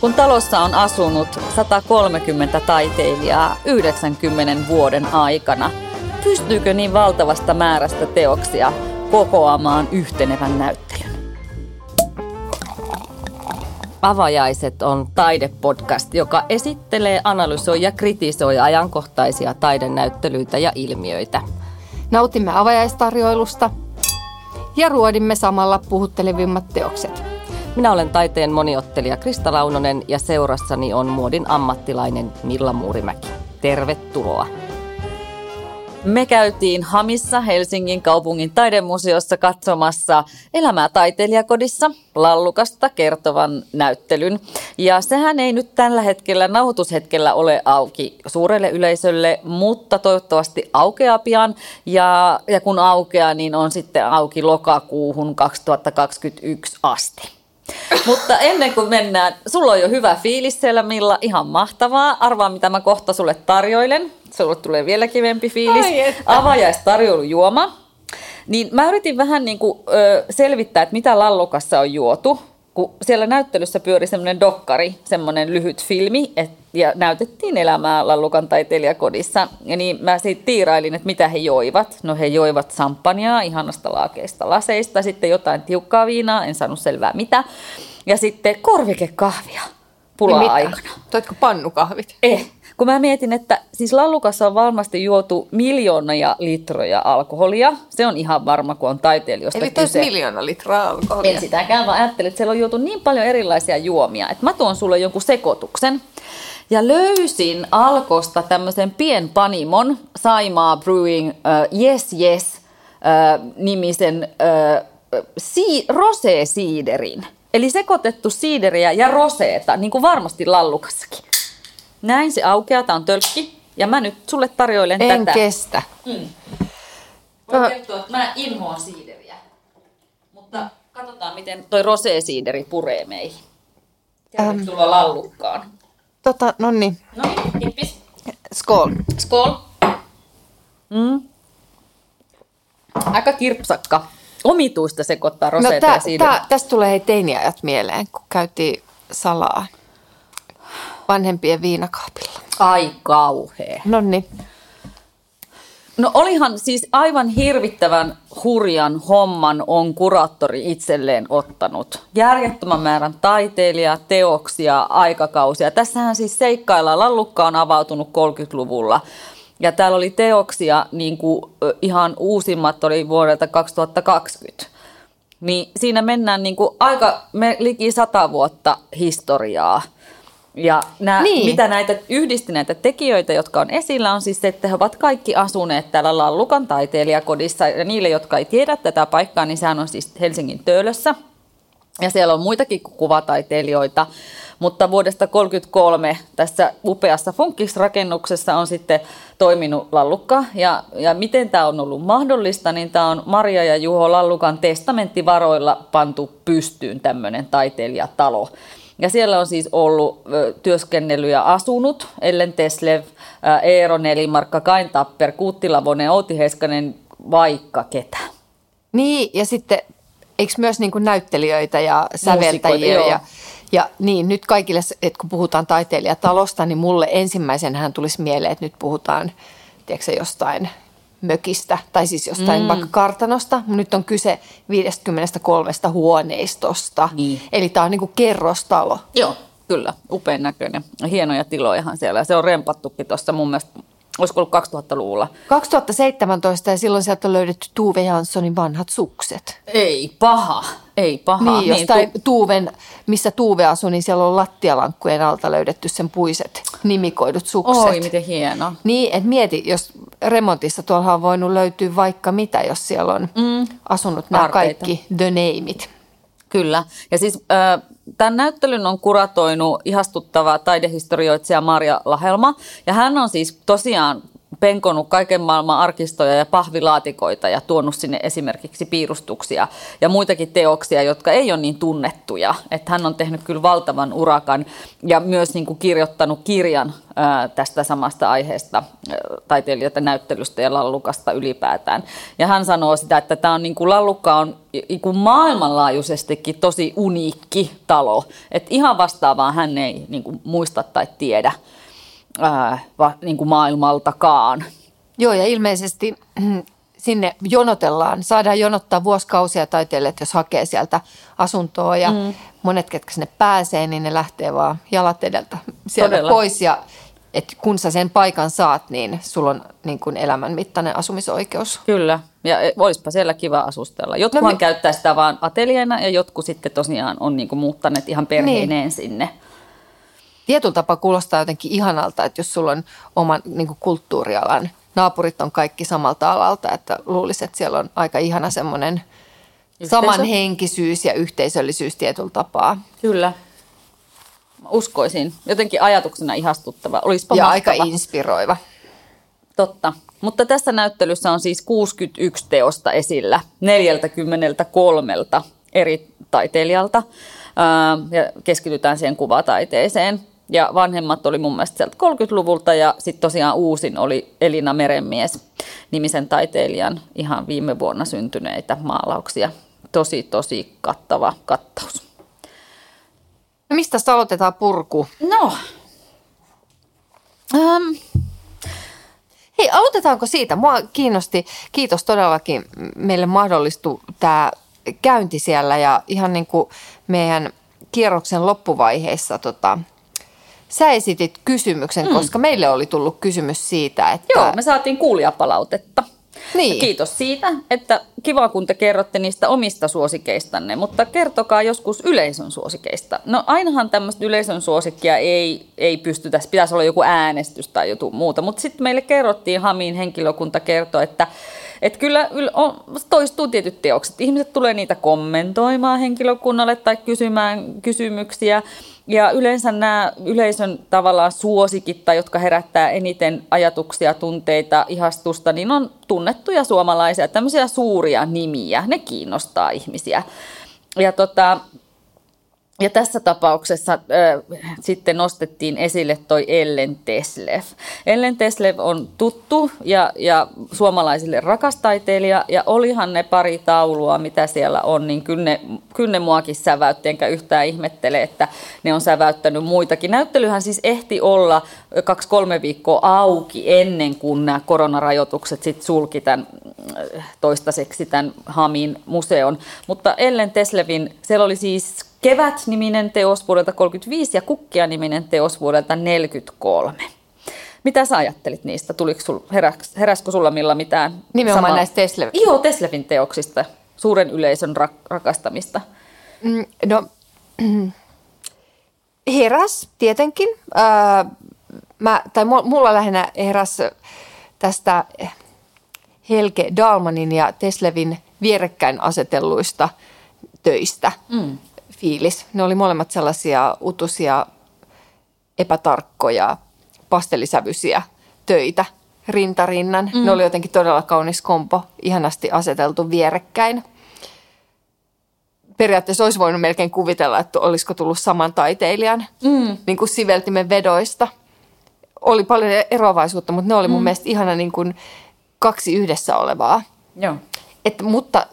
kun talossa on asunut 130 taiteilijaa 90 vuoden aikana, pystyykö niin valtavasta määrästä teoksia kokoamaan yhtenevän näyttelyn? Avajaiset on taidepodcast, joka esittelee, analysoi ja kritisoi ajankohtaisia taidenäyttelyitä ja ilmiöitä. Nautimme avajaistarjoilusta ja ruodimme samalla puhuttelevimmat teokset. Minä olen taiteen moniottelija Krista Launonen ja seurassani on muodin ammattilainen Milla Muurimäki. Tervetuloa! Me käytiin Hamissa Helsingin kaupungin taidemuseossa katsomassa Elämää taiteilijakodissa lallukasta kertovan näyttelyn. Ja sehän ei nyt tällä hetkellä nauhoitushetkellä ole auki suurelle yleisölle, mutta toivottavasti aukeaa pian. Ja, ja kun aukeaa, niin on sitten auki lokakuuhun 2021 asti. Mutta ennen kuin mennään, sulla on jo hyvä fiilis siellä Milla, ihan mahtavaa. Arvaa mitä mä kohta sulle tarjoilen. Sulle tulee vielä kivempi fiilis. Avajaistarjoilujuoma. Niin mä yritin vähän niin kuin, ö, selvittää, että mitä lallukassa on juotu kun siellä näyttelyssä pyöri semmoinen dokkari, semmoinen lyhyt filmi, et, ja näytettiin elämää Lallukan taiteilijakodissa. Ja niin mä siitä tiirailin, että mitä he joivat. No he joivat samppanjaa ihanasta laakeista laseista, sitten jotain tiukkaa viinaa, en saanut selvää mitä. Ja sitten korvikekahvia pula-aikana. Niin Toitko pannukahvit? Eh, kun mä mietin, että siis lallukassa on varmasti juotu miljoonia litroja alkoholia. Se on ihan varma, kun on taiteilijoista Eli kyse. miljoona litraa alkoholia. En sitäkään, vaan ajattelin, että siellä on juotu niin paljon erilaisia juomia, että mä tuon sulle jonkun sekoituksen. Ja löysin Alkosta tämmöisen pienpanimon, Saimaa Brewing uh, Yes Yes uh, nimisen uh, si- rosé-siiderin. Eli sekoitettu siideriä ja roseeta, niin kuin varmasti lallukassakin. Näin se aukeaa, tämä on tölkki. Ja mä nyt sulle tarjoilen en tätä. En kestä. Mm. Voin kertoa, että mä inhoan siideriä. Mutta katsotaan, miten toi rosé-siideri puree meihin. Tervetuloa ähm. lallukkaan. Tota, no niin. No hippis. Skål. Skål. Mm. Aika kirpsakka. Omituista sekoittaa roseeta no, tää, ja siideriä. Tästä tulee hei teiniajat mieleen, kun käytiin salaa vanhempien viinakaapilla. Ai kauhea. No niin. No olihan siis aivan hirvittävän hurjan homman on kuraattori itselleen ottanut. Järjettömän määrän taiteilija, teoksia, aikakausia. Tässähän siis seikkaillaan. Lallukka on avautunut 30-luvulla. Ja täällä oli teoksia, niin kuin ihan uusimmat oli vuodelta 2020. Niin siinä mennään niin kuin aika me, liki sata vuotta historiaa. Ja nämä, niin. mitä näitä yhdisti näitä tekijöitä, jotka on esillä, on siis se, että he ovat kaikki asuneet täällä Lallukan taiteilijakodissa. Ja niille, jotka ei tiedä tätä paikkaa, niin sehän on siis Helsingin Töölössä. Ja siellä on muitakin kuvataiteilijoita. Mutta vuodesta 1933 tässä upeassa funkisrakennuksessa on sitten toiminut Lallukka. Ja, ja miten tämä on ollut mahdollista, niin tämä on Maria ja Juho Lallukan testamenttivaroilla pantu pystyyn tämmöinen taiteilijatalo. Ja siellä on siis ollut työskennellyt ja asunut Ellen Teslev, Eero Nelimarkka, Kain Tapper, Kuutti Lavonen, Outi Heiskanen, vaikka ketä. Niin, ja sitten eikö myös niin kuin näyttelijöitä ja säveltäjiä ja, ja niin, nyt kaikille, että kun puhutaan taiteilijatalosta, niin mulle ensimmäisenhän tulisi mieleen, että nyt puhutaan tiedätkö, jostain mökistä, tai siis jostain mm. vaikka kartanosta. Nyt on kyse 53 huoneistosta. Niin. Eli tämä on niin kuin kerrostalo. Joo, kyllä. Upean näköinen. Hienoja tilojahan siellä. Se on rempattukin tuossa mun mielestä Olisiko ollut 2000-luvulla? 2017 ja silloin sieltä on löydetty Tuve Janssonin vanhat sukset. Ei paha, ei paha. Niin, niin jostain tu- Tuuven, missä Tuve asui, niin siellä on lattialankkujen alta löydetty sen puiset nimikoidut sukset. Oi, miten hieno. Niin, että mieti, jos remontissa tuolla on voinut löytyä vaikka mitä, jos siellä on mm. asunut nämä Arteita. kaikki the nameit. Kyllä. Ja siis äh, tämän näyttelyn on kuratoinut ihastuttava taidehistorioitsija Maria Lahelma. Ja hän on siis tosiaan penkonut kaiken maailman arkistoja ja pahvilaatikoita ja tuonut sinne esimerkiksi piirustuksia ja muitakin teoksia, jotka ei ole niin tunnettuja. Että hän on tehnyt kyllä valtavan urakan ja myös niin kuin kirjoittanut kirjan ää, tästä samasta aiheesta, taiteilijoiden näyttelystä ja lallukasta ylipäätään. Ja hän sanoo sitä, että tämä on niin kuin lallukka on niin kuin maailmanlaajuisestikin tosi uniikki talo. Että ihan vastaavaa hän ei niin kuin muista tai tiedä ää, va, niin kuin maailmaltakaan. Joo, ja ilmeisesti sinne jonotellaan, saadaan jonottaa vuosikausia taiteilijat, jos hakee sieltä asuntoa ja mm. monet, ketkä sinne pääsee, niin ne lähtee vaan jalat edeltä sieltä Todella. pois ja et kun sä sen paikan saat, niin sulla on niin kuin elämän mittainen asumisoikeus. Kyllä, ja e, olisipa siellä kiva asustella. Jotkut no, me... käyttää sitä vaan ateljeena ja jotkut sitten tosiaan on niin kuin muuttaneet ihan perheineen niin. sinne tietyllä tapaa kuulostaa jotenkin ihanalta, että jos sulla on oman niin kulttuurialan, naapurit on kaikki samalta alalta, että luulisin, että siellä on aika ihana semmoinen samanhenkisyys ja yhteisöllisyys tietyllä tapaa. Kyllä. Uskoisin. Jotenkin ajatuksena ihastuttava. Olisipa ja mahtava. aika inspiroiva. Totta. Mutta tässä näyttelyssä on siis 61 teosta esillä 43 eri taiteilijalta. Ja keskitytään siihen kuvataiteeseen. Ja vanhemmat oli mun mielestä sieltä 30-luvulta ja sitten tosiaan uusin oli Elina Merenmies nimisen taiteilijan ihan viime vuonna syntyneitä maalauksia. Tosi, tosi kattava kattaus. No mistä aloitetaan purku? No, ähm. Hei, aloitetaanko siitä? Mua kiinnosti, kiitos todellakin, meille mahdollistui tämä käynti siellä ja ihan niin kuin meidän kierroksen loppuvaiheessa tota, sä esitit kysymyksen, mm. koska meille oli tullut kysymys siitä, että... Joo, me saatiin kuulijapalautetta. Niin. Kiitos siitä, että kiva kun te kerrotte niistä omista suosikeistanne, mutta kertokaa joskus yleisön suosikeista. No ainahan tämmöistä yleisön suosikkia ei, ei pystytä, pitäisi olla joku äänestys tai joku muuta, mutta sitten meille kerrottiin, Hamin henkilökunta kertoi, että että kyllä on, toistuu tietyt teokset. Ihmiset tulee niitä kommentoimaan henkilökunnalle tai kysymään kysymyksiä. Ja yleensä nämä yleisön tavallaan suosikit, tai jotka herättää eniten ajatuksia, tunteita, ihastusta, niin on tunnettuja suomalaisia, tämmöisiä suuria nimiä. Ne kiinnostaa ihmisiä. Ja tota, ja tässä tapauksessa äh, sitten nostettiin esille toi Ellen Teslev. Ellen Teslev on tuttu ja, ja suomalaisille rakas taiteilija, ja olihan ne pari taulua, mitä siellä on, niin kyllä ne, kyllä ne muakin säväytti, enkä yhtään ihmettele, että ne on säväyttänyt muitakin. Näyttelyhän siis ehti olla kaksi-kolme viikkoa auki ennen kuin nämä koronarajoitukset sitten sulki tämän toistaiseksi tämän Hamin museon. Mutta Ellen Teslevin, siellä oli siis Kevät-niminen teos vuodelta 35 ja Kukkia-niminen teos vuodelta 43. Mitä sä ajattelit niistä? Tuliko sul, heräs, heräskö sulla millä mitään? Nimenomaan sama... näistä Teslevin. Joo, Teslevin teoksista, suuren yleisön ra- rakastamista. Mm, no, heräs tietenkin. Äh, mä, tai mulla lähinnä heräs tästä Helge Dalmanin ja Teslevin vierekkäin asetelluista töistä. Mm fiilis. Ne oli molemmat sellaisia utusia, epätarkkoja, pastellisävyisiä töitä rintarinnan. Mm. Ne oli jotenkin todella kaunis kompo, ihanasti aseteltu vierekkäin. Periaatteessa olisi voinut melkein kuvitella, että olisiko tullut saman taiteilijan mm. niin kuin siveltimen vedoista. Oli paljon eroavaisuutta, mutta ne oli mun mm. mielestä ihana niin kuin kaksi yhdessä olevaa. Joo. Et, mutta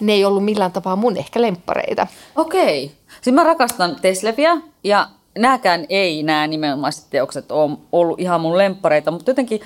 ne ei ollut millään tapaa mun ehkä lemppareita. Okei. Okay. Siis mä rakastan Tesleviä ja nääkään ei nämä nimenomaiset teokset ole ollut ihan mun lemppareita, mutta jotenkin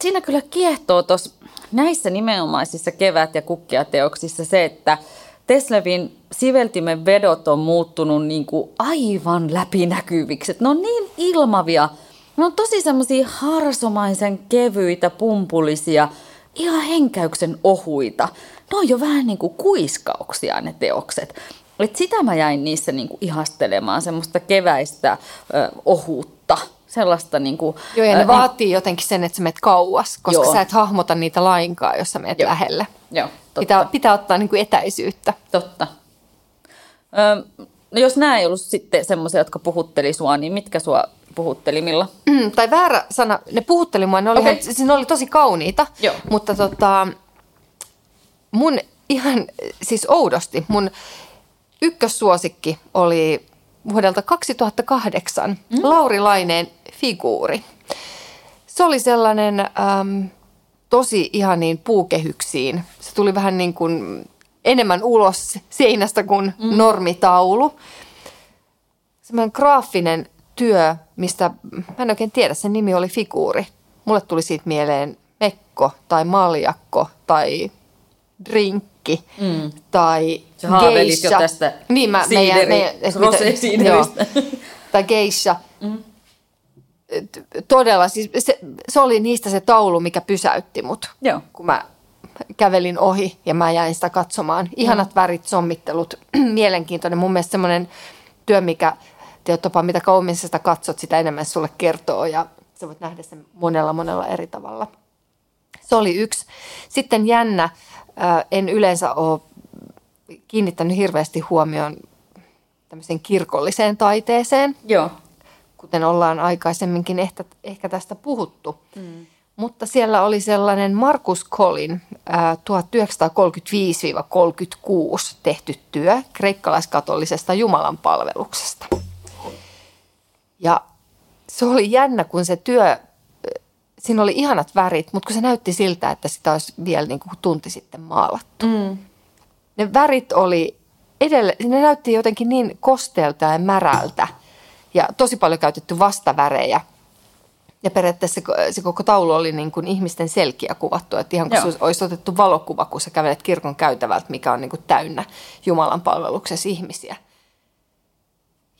siinä kyllä kiehtoo tuossa näissä nimenomaisissa kevät- ja kukkia-teoksissa se, että Teslevin siveltimen vedot on muuttunut niin kuin aivan läpinäkyviksi. Ne on niin ilmavia, ne on tosi semmoisia harsomaisen kevyitä, pumpulisia – ihan henkäyksen ohuita. Ne on jo vähän niin kuin kuiskauksia ne teokset. Et sitä mä jäin niissä niin kuin ihastelemaan, semmoista keväistä ö, ohuutta. Sellaista niin kuin, Joo, ja ne äh, vaatii jotenkin sen, että sä menet kauas, koska joo. sä et hahmota niitä lainkaan, jos sä menet joo. lähelle. Joo, totta. Pitää, pitää ottaa niin kuin etäisyyttä. Totta. Ö, no jos nämä ei ollut sitten semmoisia, jotka puhutteli sua, niin mitkä sua puhuttelimilla. Mm, tai väärä sana, ne puhutteli mua, ne oli, okay. siis ne oli tosi kauniita, Joo. mutta tota, mun ihan siis oudosti, mun ykkössuosikki oli vuodelta 2008 mm. Lauri Laineen figuuri. Se oli sellainen äm, tosi ihan niin puukehyksiin. Se tuli vähän niin kuin enemmän ulos seinästä kuin mm. normitaulu. Semmoinen graafinen työ, mistä mä en oikein tiedä, sen nimi oli figuuri. Mulle tuli siitä mieleen mekko tai maljakko tai drinkki mm. tai Sä haavelit geisha. jo tästä niin, mä, siideri- meidän, et mitä- rosé-siideristä. joo. Tai geisha. Mm. Todella, siis se, se oli niistä se taulu, mikä pysäytti mut, Joo. kun mä kävelin ohi ja mä jäin sitä katsomaan. Ihanat värit, sommittelut, mielenkiintoinen. Mun mielestä semmoinen työ, mikä, tiedät, mitä kauemmin sitä katsot, sitä enemmän sulle kertoo ja sä voit nähdä sen monella monella eri tavalla. Se oli yksi. Sitten jännä, ää, en yleensä ole kiinnittänyt hirveästi huomioon tämmöiseen kirkolliseen taiteeseen, Joo. kuten ollaan aikaisemminkin ehkä, ehkä tästä puhuttu. Mm. Mutta siellä oli sellainen Markus Collin ää, 1935-36 tehty työ kreikkalaiskatolisesta Jumalan palveluksesta. Ja se oli jännä, kun se työ, siinä oli ihanat värit, mutta kun se näytti siltä, että sitä olisi vielä niin kuin tunti sitten maalattu. Mm. Ne värit oli edelle, ne näytti jotenkin niin kosteelta ja märältä ja tosi paljon käytetty vastavärejä. Ja periaatteessa se, se koko taulu oli niin kuin ihmisten selkiä kuvattu, että ihan kuin Joo. se olisi otettu valokuva, kun sä kävelet kirkon käytävältä, mikä on niin kuin täynnä Jumalan palveluksessa ihmisiä.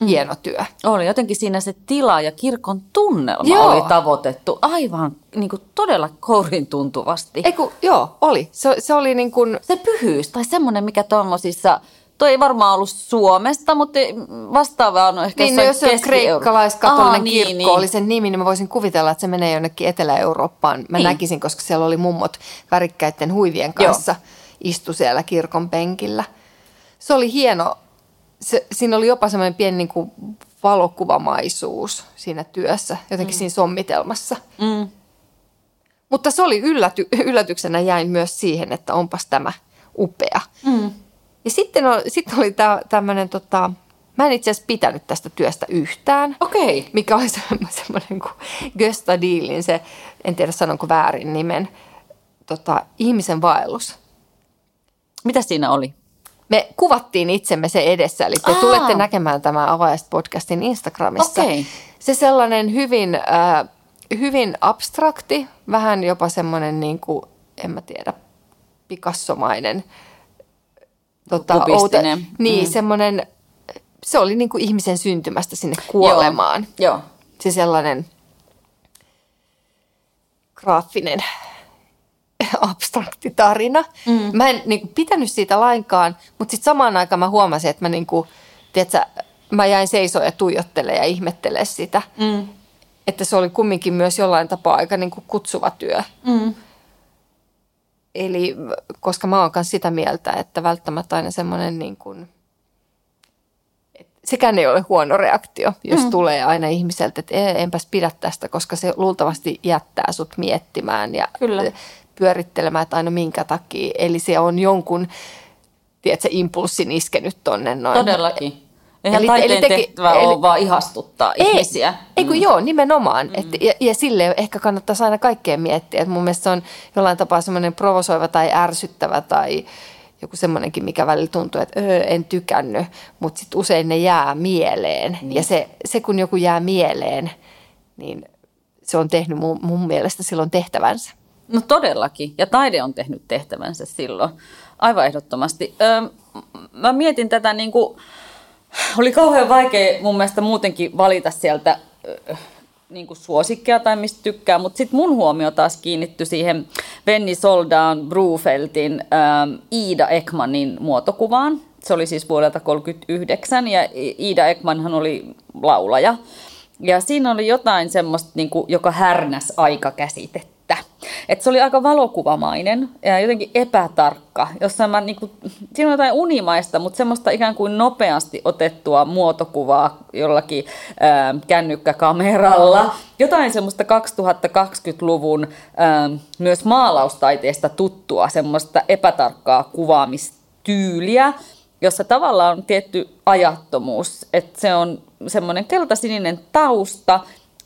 Hieno työ. Oli jotenkin siinä se tila ja kirkon tunnelma Joo. oli tavoitettu aivan niin kuin todella kourin tuntuvasti. Eiku, joo, oli. Se, se oli niin kuin, Se pyhyys tai semmoinen, mikä tuommoisissa, toi ei varmaan ollut Suomesta, mutta vastaavaa on ehkä niin, no jos se on kreikkalaiskatolinen Aa, kirkko niin, oli sen nimi, niin mä voisin kuvitella, että se menee jonnekin Etelä-Eurooppaan. Mä Niin. näkisin, koska siellä oli mummot värikkäiden huivien kanssa istu siellä kirkon penkillä. Se oli hieno. Se, siinä oli jopa semmoinen pieni niin kuin valokuvamaisuus siinä työssä, jotenkin mm. siinä sommitelmassa. Mm. Mutta se oli ylläty, yllätyksenä jäin myös siihen, että onpas tämä upea. Mm. Ja sitten, on, sitten oli tämmöinen, tota, mä en itse asiassa pitänyt tästä työstä yhtään. Okei. Mikä oli semmo- semmoinen kuin Gösta Dielin, se, en tiedä sanonko väärin nimen, tota, ihmisen vaellus. Mitä siinä oli? Me kuvattiin itsemme se edessä, eli te Aa. tulette näkemään tämän Avaajasta podcastin Instagramissa. Okei. Se sellainen hyvin, äh, hyvin abstrakti, vähän jopa semmoinen, niin kuin, en mä tiedä, pikassomainen. Tota, Kubistinen. niin, Mm. semmoinen, se oli niin kuin ihmisen syntymästä sinne kuolemaan. Joo. Joo. Se sellainen graafinen abstrakti tarina. Mm. Mä en niin kuin, pitänyt siitä lainkaan, mutta sitten samaan aikaan mä huomasin, että mä, niin kuin, tiedätkö, mä jäin seisoa ja tuijottele ja ihmettele sitä. Mm. Että se oli kumminkin myös jollain tapaa aika niin kuin kutsuva työ. Mm. Eli koska mä oon myös sitä mieltä, että välttämättä aina semmoinen niin kuin, sekään ei ole huono reaktio, jos mm. tulee aina ihmiseltä, että "Ee, enpäs pidä tästä, koska se luultavasti jättää sut miettimään ja Kyllä. Pyörittelemään, että aina minkä takia. Eli se on jonkun, tiedätkö, impulssin iskenyt tonne noin. Todellakin. Eihän Eli- taiteen eli teki- tehtävä eli- ole vaan ihastuttaa ihmisiä. Ei kun joo, nimenomaan. Mm. Et, ja, ja sille ehkä kannattaisi aina kaikkea miettiä. Et mun mielestä se on jollain tapaa semmoinen provosoiva tai ärsyttävä tai joku semmoinenkin, mikä välillä tuntuu, että öö, en tykännyt, mutta sitten usein ne jää mieleen. Niin. Ja se, se, kun joku jää mieleen, niin se on tehnyt mun, mun mielestä silloin tehtävänsä. No todellakin. Ja taide on tehnyt tehtävänsä silloin. Aivan ehdottomasti. Öö, mä mietin tätä niin kuin, oli kauhean vaikea mun mielestä muutenkin valita sieltä öö, niin kuin suosikkeja tai mistä tykkää, mutta sitten mun huomio taas kiinnittyi siihen Venni Soldan Brufeltin öö, Iida Ekmanin muotokuvaan. Se oli siis vuodelta 1939 ja Iida Ekmanhan oli laulaja. Ja siinä oli jotain semmoista, niin kuin, joka härnäs aikakäsitettä. Että se oli aika valokuvamainen ja jotenkin epätarkka, jossa mä niinku, siinä on jotain unimaista, mutta semmoista ikään kuin nopeasti otettua muotokuvaa jollakin ää, kännykkäkameralla. Jotain semmoista 2020-luvun ää, myös maalaustaiteesta tuttua, semmoista epätarkkaa kuvaamistyyliä, jossa tavallaan on tietty ajattomuus, että se on semmoinen keltasininen tausta,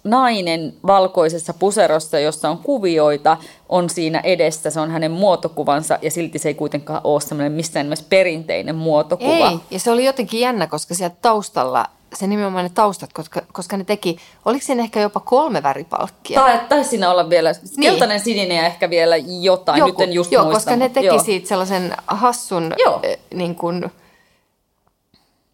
nainen valkoisessa puserossa, jossa on kuvioita, on siinä edessä, se on hänen muotokuvansa ja silti se ei kuitenkaan ole semmoinen missään nimessä perinteinen muotokuva. Ei, ja se oli jotenkin jännä, koska sieltä taustalla, se nimenomaan ne taustat, koska, koska ne teki, oliko siinä ehkä jopa kolme väripalkkia? Tai taisi siinä olla vielä Niin. keltainen, sininen ja ehkä vielä jotain, Joku, nyt en just joo, muista. koska ne teki joo. siitä sellaisen hassun Joo. eh, niin kuin,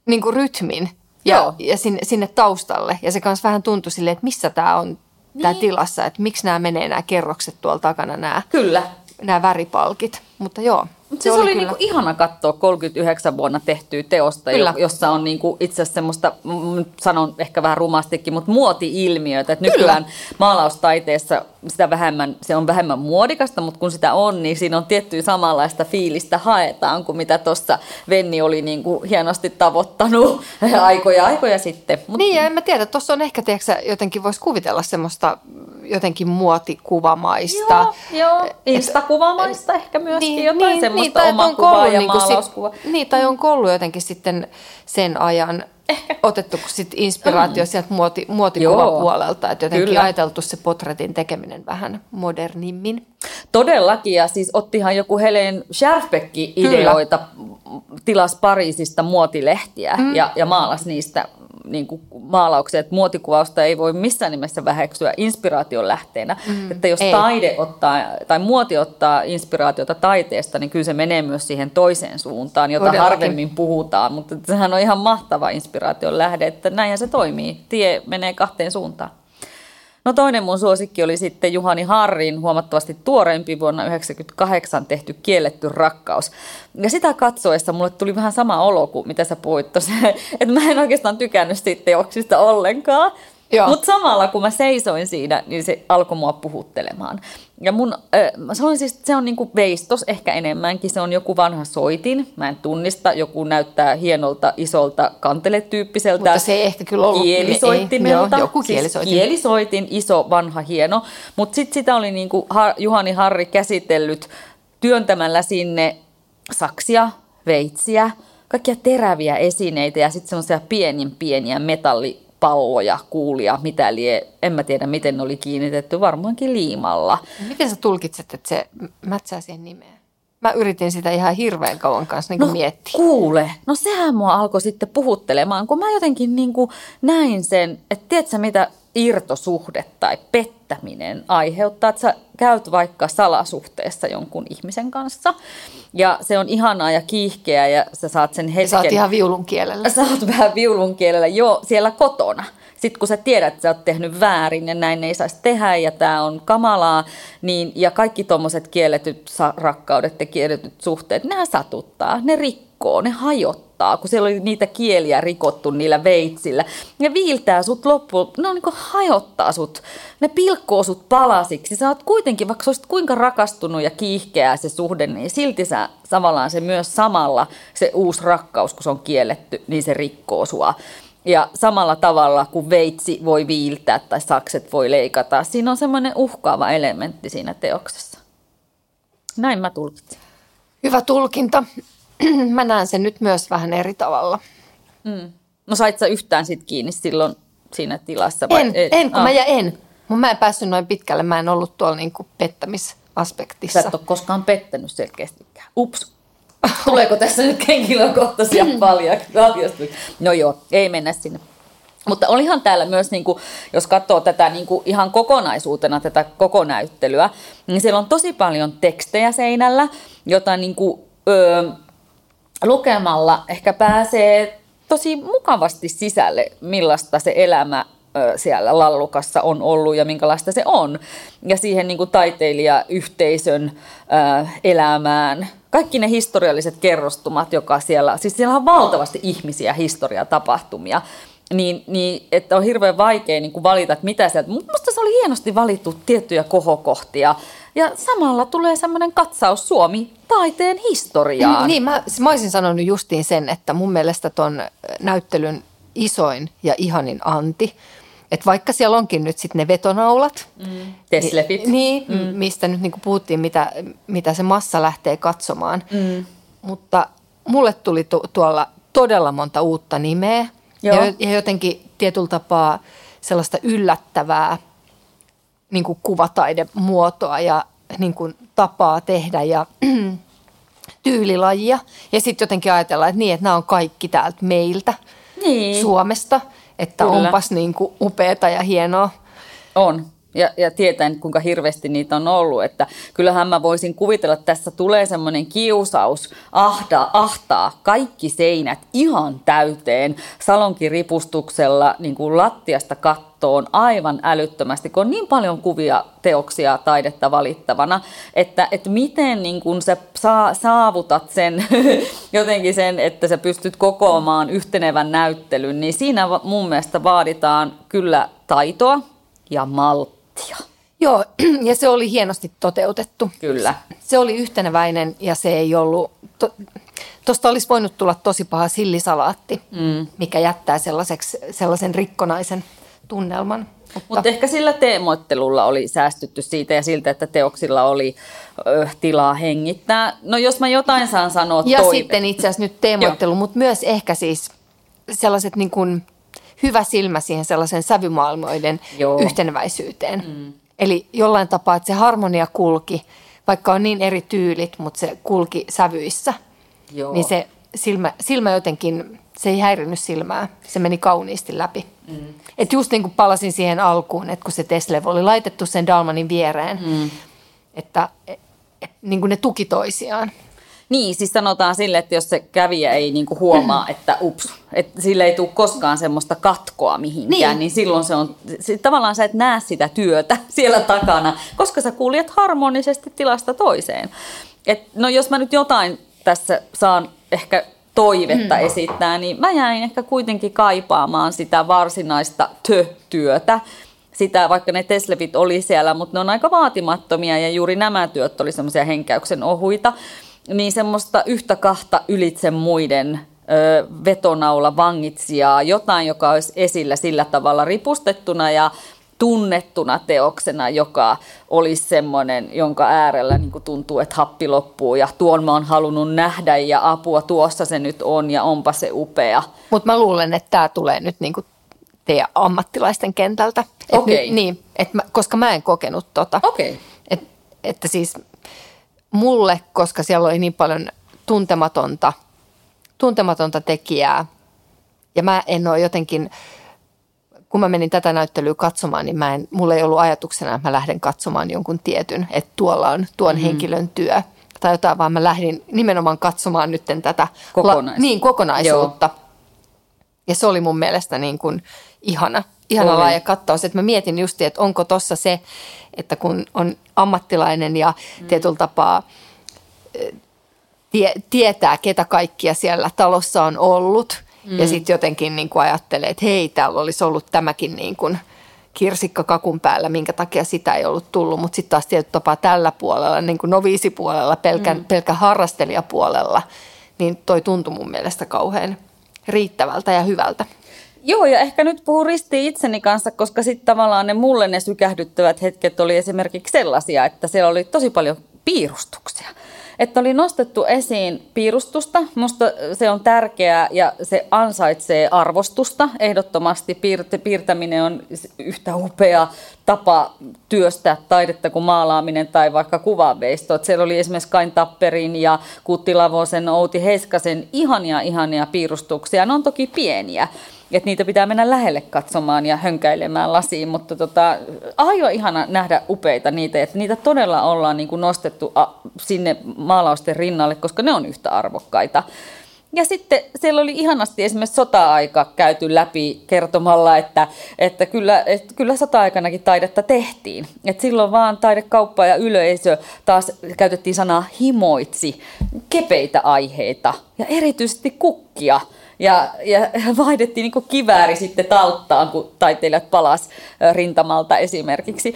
niin kuin rytmin ja, Joo. ja sinne, sinne taustalle. Ja se kanssa vähän tuntui silleen, että missä tämä on tämä Niin. tilassa, että miksi nämä menee nämä kerrokset tuolla takana, nämä, Kyllä. Nämä väripalkit. Mutta joo, Mut se, se oli, oli niinku ihana katsoa 39 vuonna tehtyä teosta, Kyllä. jo, jossa on niinku itse asiassa semmoista, mm, sanon ehkä vähän rumastikin, mutta muoti-ilmiöitä. Et nykyään maalaustaiteessa sitä vähemmän, se on vähemmän muodikasta, mutta kun sitä on, niin siinä on tiettyä samanlaista fiilistä haetaan kuin mitä tuossa Venni oli niinku hienosti tavoittanut aikoja aikoja sitten. Mut Niin, ja en mä tiedä, tuossa on ehkä, tiedätkö, jotenkin voisi kuvitella semmoista jotenkin muotikuvamaista. Joo, joo. Instakuvamaista ehkä myöskin jotain semmoista tai että omaa kuvaa ja niinku sit- maalauskuvaa. niin, tai on ollut jotenkin sitten sen ajan Ehkä. otettu sit inspiraatio mm. sieltä muoti, muotikuvapuolelta, että jotenkin Kyllä. ajateltu se potretin tekeminen vähän modernimmin. Todellakin, ja siis ottihan joku Helen Scherfbeck ideoita, tilas Pariisista muotilehtiä mm. ja, ja maalas niistä niin kuin maalauksia, että muotikuvausta ei voi missään nimessä väheksyä inspiraation lähteenä. Mm. Että jos Ei. taide ottaa, tai muoti ottaa inspiraatiota taiteesta, niin kyllä se menee myös siihen toiseen suuntaan, jota Todellakin. harvemmin puhutaan. Mutta sehän on ihan mahtava inspiraation lähde, että näinhän se toimii. Tie menee kahteen suuntaan. No toinen mun suosikki oli sitten Juhani Harrin huomattavasti tuoreempi vuonna 1998 tehty Kielletty rakkaus. Ja sitä katsoessa mulle tuli vähän sama olo kuin mitä sä puhuit että mä en oikeastaan tykännyt siitä teoksista ollenkaan. Mutta samalla kun mä seisoin siinä, niin se alkoi mua puhuttelemaan. Ja mun, äh, mä sanoin siis, että se on niinku veistos ehkä enemmänkin, se on joku vanha soitin, mä en tunnista, joku näyttää hienolta, isolta kanteletyyppiseltä. Mutta se ei ehkä kyllä ollut- Kielisoittimelta. ei, joo, joku Siis kielisoitin. kielisoitin, iso, vanha, hieno. Mutta sitten sitä oli niinku Har- Juhani Harri käsitellyt työntämällä sinne saksia, veitsiä, kaikkia teräviä esineitä ja sitten semmoisia pienin pieniä metallipalloja, kuulia, mitä lie, en mä tiedä miten ne oli kiinnitetty, varmaankin liimalla. Miten sä tulkitset, että se mätsää siihen nimeen? Mä yritin sitä ihan hirveän kauan kanssa niin no, miettiä. kuule, no sehän mua alkoi sitten puhuttelemaan, kun mä jotenkin niin kuin näin sen, että tiedätkö mitä irtosuhde tai pettäminen aiheuttaa, että sä käyt vaikka salasuhteessa jonkun ihmisen kanssa ja se on ihanaa ja kiihkeä ja sä saat sen hetken. Sä oot ihan viulun kielellä. Sä oot vähän viulun kielellä jo siellä kotona. Sitten kun sä tiedät, että sä oot tehnyt väärin ja näin ei saisi tehdä ja tämä on kamalaa, niin, ja kaikki tuommoiset kielletyt rakkaudet ja kielletyt suhteet, nehän satuttaa, ne rikkoo, ne hajottaa, kun siellä oli niitä kieliä rikottu niillä veitsillä. Ne viiltää sut loppuun, ne on niin hajottaa sut, ne pilkkoo sut palasiksi. Sä oot kuitenkin, vaikka olisit kuinka rakastunut ja kiihkeää se suhde, niin silti sä tavallaan se myös samalla, se uusi rakkaus, kun se on kielletty, niin se rikkoo sua. Ja samalla tavalla kuin veitsi voi viiltää tai sakset voi leikata, siinä on semmoinen uhkaava elementti siinä teoksessa. Näin mä tulkitsin. Hyvä tulkinta. Mä näen sen nyt myös vähän eri tavalla. No sait sä yhtään sit kiinni silloin siinä tilassa? vai- En, et? en kun Ah. mä ja en. Mun mä en päässyt noin pitkälle. Mä en ollut tuolla niinku pettämisaspektissa. Sä et ole koskaan pettänyt selkeästikään. Ups. Tuleeko tässä nyt henkilökohtaisia palja- paljastuksia? No joo, ei mennä sinne. Mutta olihan täällä myös, niin kuin, jos katsoo tätä niin kuin ihan kokonaisuutena, tätä kokonäyttelyä, niin siellä on tosi paljon tekstejä seinällä, jota niin kuin, öö, lukemalla ehkä pääsee tosi mukavasti sisälle, millaista se elämä siellä lallukassa on ollut ja minkälaista se on. Ja siihen niin kuin taiteilijayhteisön elämään. Kaikki ne historialliset kerrostumat, joka siellä, siis siellä on valtavasti ihmisiä, historiatapahtumia. Niin, niin että on hirveän vaikea niin kuin valita, että mitä sieltä. Mutta se oli hienosti valittu tiettyjä kohokohtia. Ja samalla tulee semmoinen katsaus Suomi taiteen historiaan. Niin, mä, mä olisin sanonut justiin sen, että mun mielestä ton näyttelyn isoin ja ihanin anti, että vaikka siellä onkin nyt sitten ne vetonaulat. Mm. Teslepit. Niin, mm. mistä nyt niinku puhuttiin, mitä, mitä se massa lähtee katsomaan. Mm. Mutta mulle tuli tu- tuolla todella monta uutta nimeä. Joo. Ja, ja jotenkin tietyllä tapaa sellaista yllättävää niin kuin kuvataidemuotoa ja niin kuin tapaa tehdä ja tyylilajia. Ja sitten jotenkin ajatellaan, että niin, että nämä on kaikki täältä meiltä niin. Suomesta. Että Kyllä. onpas niin kuin upeata ja hienoa. On ja, ja tietäen, kuinka hirveästi niitä on ollut. Että kyllähän mä voisin kuvitella, että tässä tulee semmoinen kiusaus ahda, ahtaa kaikki seinät ihan täyteen salonkiripustuksella niin kuin lattiasta kattoon aivan älyttömästi, kun on niin paljon kuvia, teoksia, taidetta valittavana, että, että miten niin kuin sä saa, saavutat sen jotenkin sen, että sä pystyt kokoamaan yhtenevän näyttelyn, niin siinä mun mielestä vaaditaan kyllä taitoa ja malttia lattia. Joo, ja se oli hienosti toteutettu. Kyllä. Se oli yhteneväinen ja se ei ollut... Tuosta to, olisi voinut tulla tosi paha sillisalaatti, mm. mikä jättää sellaiseksi, sellaisen rikkonaisen tunnelman. Mutta Mut ehkä sillä teemoittelulla oli säästytty siitä ja siltä, että teoksilla oli ö, tilaa hengittää. No jos mä jotain saan sanoa Ja toive. sitten itse asiassa nyt teemoittelu, mutta myös ehkä siis sellaiset niin kuin hyvä silmä siihen sellaisen sävymaailmoiden Joo. yhteneväisyyteen. Mm. Eli jollain tapaa, että se harmonia kulki, vaikka on niin eri tyylit, mutta se kulki sävyissä. Joo. Niin se silmä, silmä jotenkin, se ei häirinyt silmää. Se meni kauniisti läpi. Mm. Et just niin kuin palasin siihen alkuun, että kun se Teslev oli laitettu sen Dalmanin viereen, mm. että et, et, niin kuin ne tuki toisiaan. Niin, siis sanotaan sille, että jos se kävijä ei niinku huomaa, että ups, että sille ei tule koskaan semmoista katkoa mihinkään, niin, niin silloin se on, se, tavallaan sä et näe sitä työtä siellä takana, koska sä kuljet harmonisesti tilasta toiseen. Et, no jos mä nyt jotain tässä saan ehkä toivetta mm. esittää, niin mä jäin ehkä kuitenkin kaipaamaan sitä varsinaista tö-työtä, sitä, vaikka ne Teslevit oli siellä, mutta ne on aika vaatimattomia ja juuri nämä työt oli semmoisia henkäyksen ohuita niin semmoista yhtä kahta ylitse muiden ö, vetonaula vangitsijaa, jotain, joka olisi esillä sillä tavalla ripustettuna ja tunnettuna teoksena, joka olisi semmoinen, jonka äärellä niin tuntuu, että happi loppuu ja tuon mä oon halunnut nähdä ja apua tuossa se nyt on ja onpa se upea. Mutta mä luulen, että tämä tulee nyt niin teidän ammattilaisten kentältä. Okei. Okay. Niin, et mä, koska mä en kokenut tota. Okei. Okay. Et, että siis mulle, koska siellä oli niin paljon tuntematonta, tuntematonta tekijää. Ja mä en ole jotenkin, kun mä menin tätä näyttelyä katsomaan, niin mä en, mulla ei ollut ajatuksena, että mä lähden katsomaan jonkun tietyn, että tuolla on tuon mm. henkilön työ tai jotain, vaan mä lähdin nimenomaan katsomaan nyt tätä Kokonais. la, niin, kokonaisuutta. Joo. Ja se oli mun mielestä niin kuin ihana, ihana oli. laaja kattaus. Että mä mietin just, että onko tossa se, että kun on ammattilainen ja mm. tietyllä tapaa tie, tietää, ketä kaikkia siellä talossa on ollut. Mm. Ja sitten jotenkin niin kuin ajattelee, että hei, täällä olisi ollut tämäkin niin kuin kirsikka kakun päällä, minkä takia sitä ei ollut tullut. Mutta sitten taas tietyllä tapaa tällä puolella, niin kuin noviisipuolella, pelkän, mm. pelkän harrastelijapuolella, niin toi tuntui mun mielestä kauhean riittävältä ja hyvältä. Joo, ja ehkä nyt puhun ristiin itseni kanssa, koska sitten tavallaan ne mulle ne sykähdyttävät hetket oli esimerkiksi sellaisia, että siellä oli tosi paljon piirustuksia. Että oli nostettu esiin piirustusta. Musta se on tärkeää ja se ansaitsee arvostusta. Ehdottomasti piirtäminen on yhtä upea tapa työstää taidetta kuin maalaaminen tai vaikka kuvanveisto. Että siellä oli esimerkiksi Kain Tapperin ja Kutti Lavosen, Outi Heiskasen ihania ihania piirustuksia. Ne on toki pieniä että niitä pitää mennä lähelle katsomaan ja hönkäilemään lasiin, mutta tota, aivan ihana nähdä upeita niitä, että niitä todella ollaan niin kuin nostettu sinne maalausten rinnalle, koska ne on yhtä arvokkaita. Ja sitten siellä oli ihanasti esimerkiksi sota-aika käyty läpi kertomalla, että, että, kyllä, että kyllä sota-aikanakin taidetta tehtiin. Et silloin vaan taidekauppa ja yleisö taas käytettiin sanaa himoitsi kepeitä aiheita ja erityisesti kukkia – Ja, ja vaihdettiin niin kivääri sitten talttaan, kun taiteilijat palas rintamalta esimerkiksi.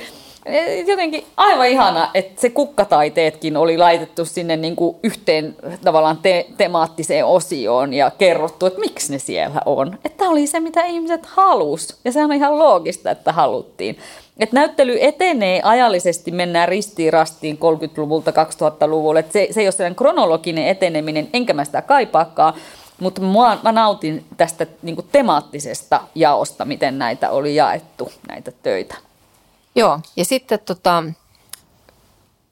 Jotenkin aivan ihana, että se kukkataiteetkin oli laitettu sinne niin kuin yhteen tavallaan te- temaattiseen osioon ja kerrottu, että miksi ne siellä on. Että oli se, mitä ihmiset halus ja se on ihan loogista, että haluttiin. Että näyttely etenee ajallisesti, mennään ristiin rastiin 30-luvulta 2000-luvulle. Että se, se ei ole sellainen kronologinen eteneminen, enkä mä sitä kaipaakaan, mutta mä, mä nautin tästä niin kuin temaattisesta jaosta, miten näitä oli jaettu, näitä töitä. Joo, ja sitten tota,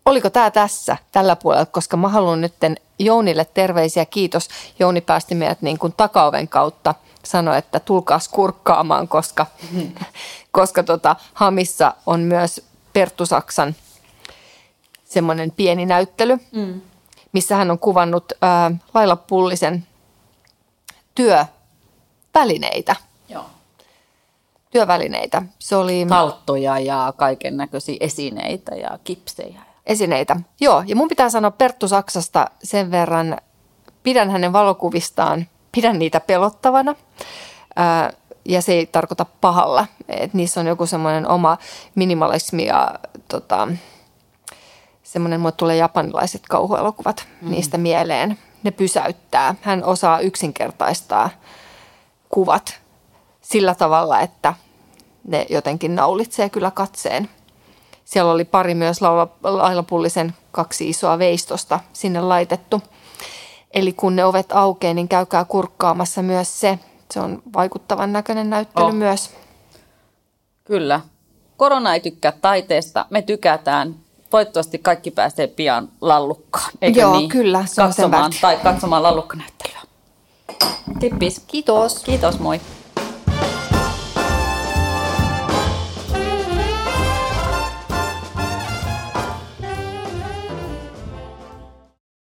oliko tämä tässä tällä puolella, koska mä haluan nyt Jounille terveisiä. Kiitos. Jouni päästi meidät niin kuin takaoven kautta sanoi, että tulkaas kurkkaamaan, koska, mm. koska tota, Hamissa on myös Perttu Saksan semmoinen pieni näyttely, mm. missä hän on kuvannut ää, Laila Pullisen työvälineitä. Joo. Työvälineitä. Se oli... Talttoja ja kaiken näköisiä esineitä ja kipsejä. Esineitä. Joo, ja mun pitää sanoa Perttu Saksasta sen verran, pidän hänen valokuvistaan, pidän niitä pelottavana. Ää, ja se ei tarkoita pahalla. että niissä on joku semmoinen oma minimalismi ja tota, semmoinen, mulle tulee japanilaiset kauhuelokuvat mm. niistä mieleen. Ne pysäyttää. Hän osaa yksinkertaistaa kuvat sillä tavalla, että ne jotenkin naulitsee kyllä katseen. Siellä oli pari myös Laula, Laila Pullisen kaksi isoa veistosta sinne laitettu. Eli kun ne ovet aukeaa, niin käykää kurkkaamassa myös se. Se on vaikuttavan näköinen näyttely oh. myös. Kyllä. Korona ei tykkää taiteesta. Me tykätään. Toivottavasti kaikki pääsee pian lallukkaan, eikö Joo, niin? kyllä. Se katsomaan, on tai katsomaan lallukkanäyttelyä. Tippis. Kiitos. Kiitos, moi.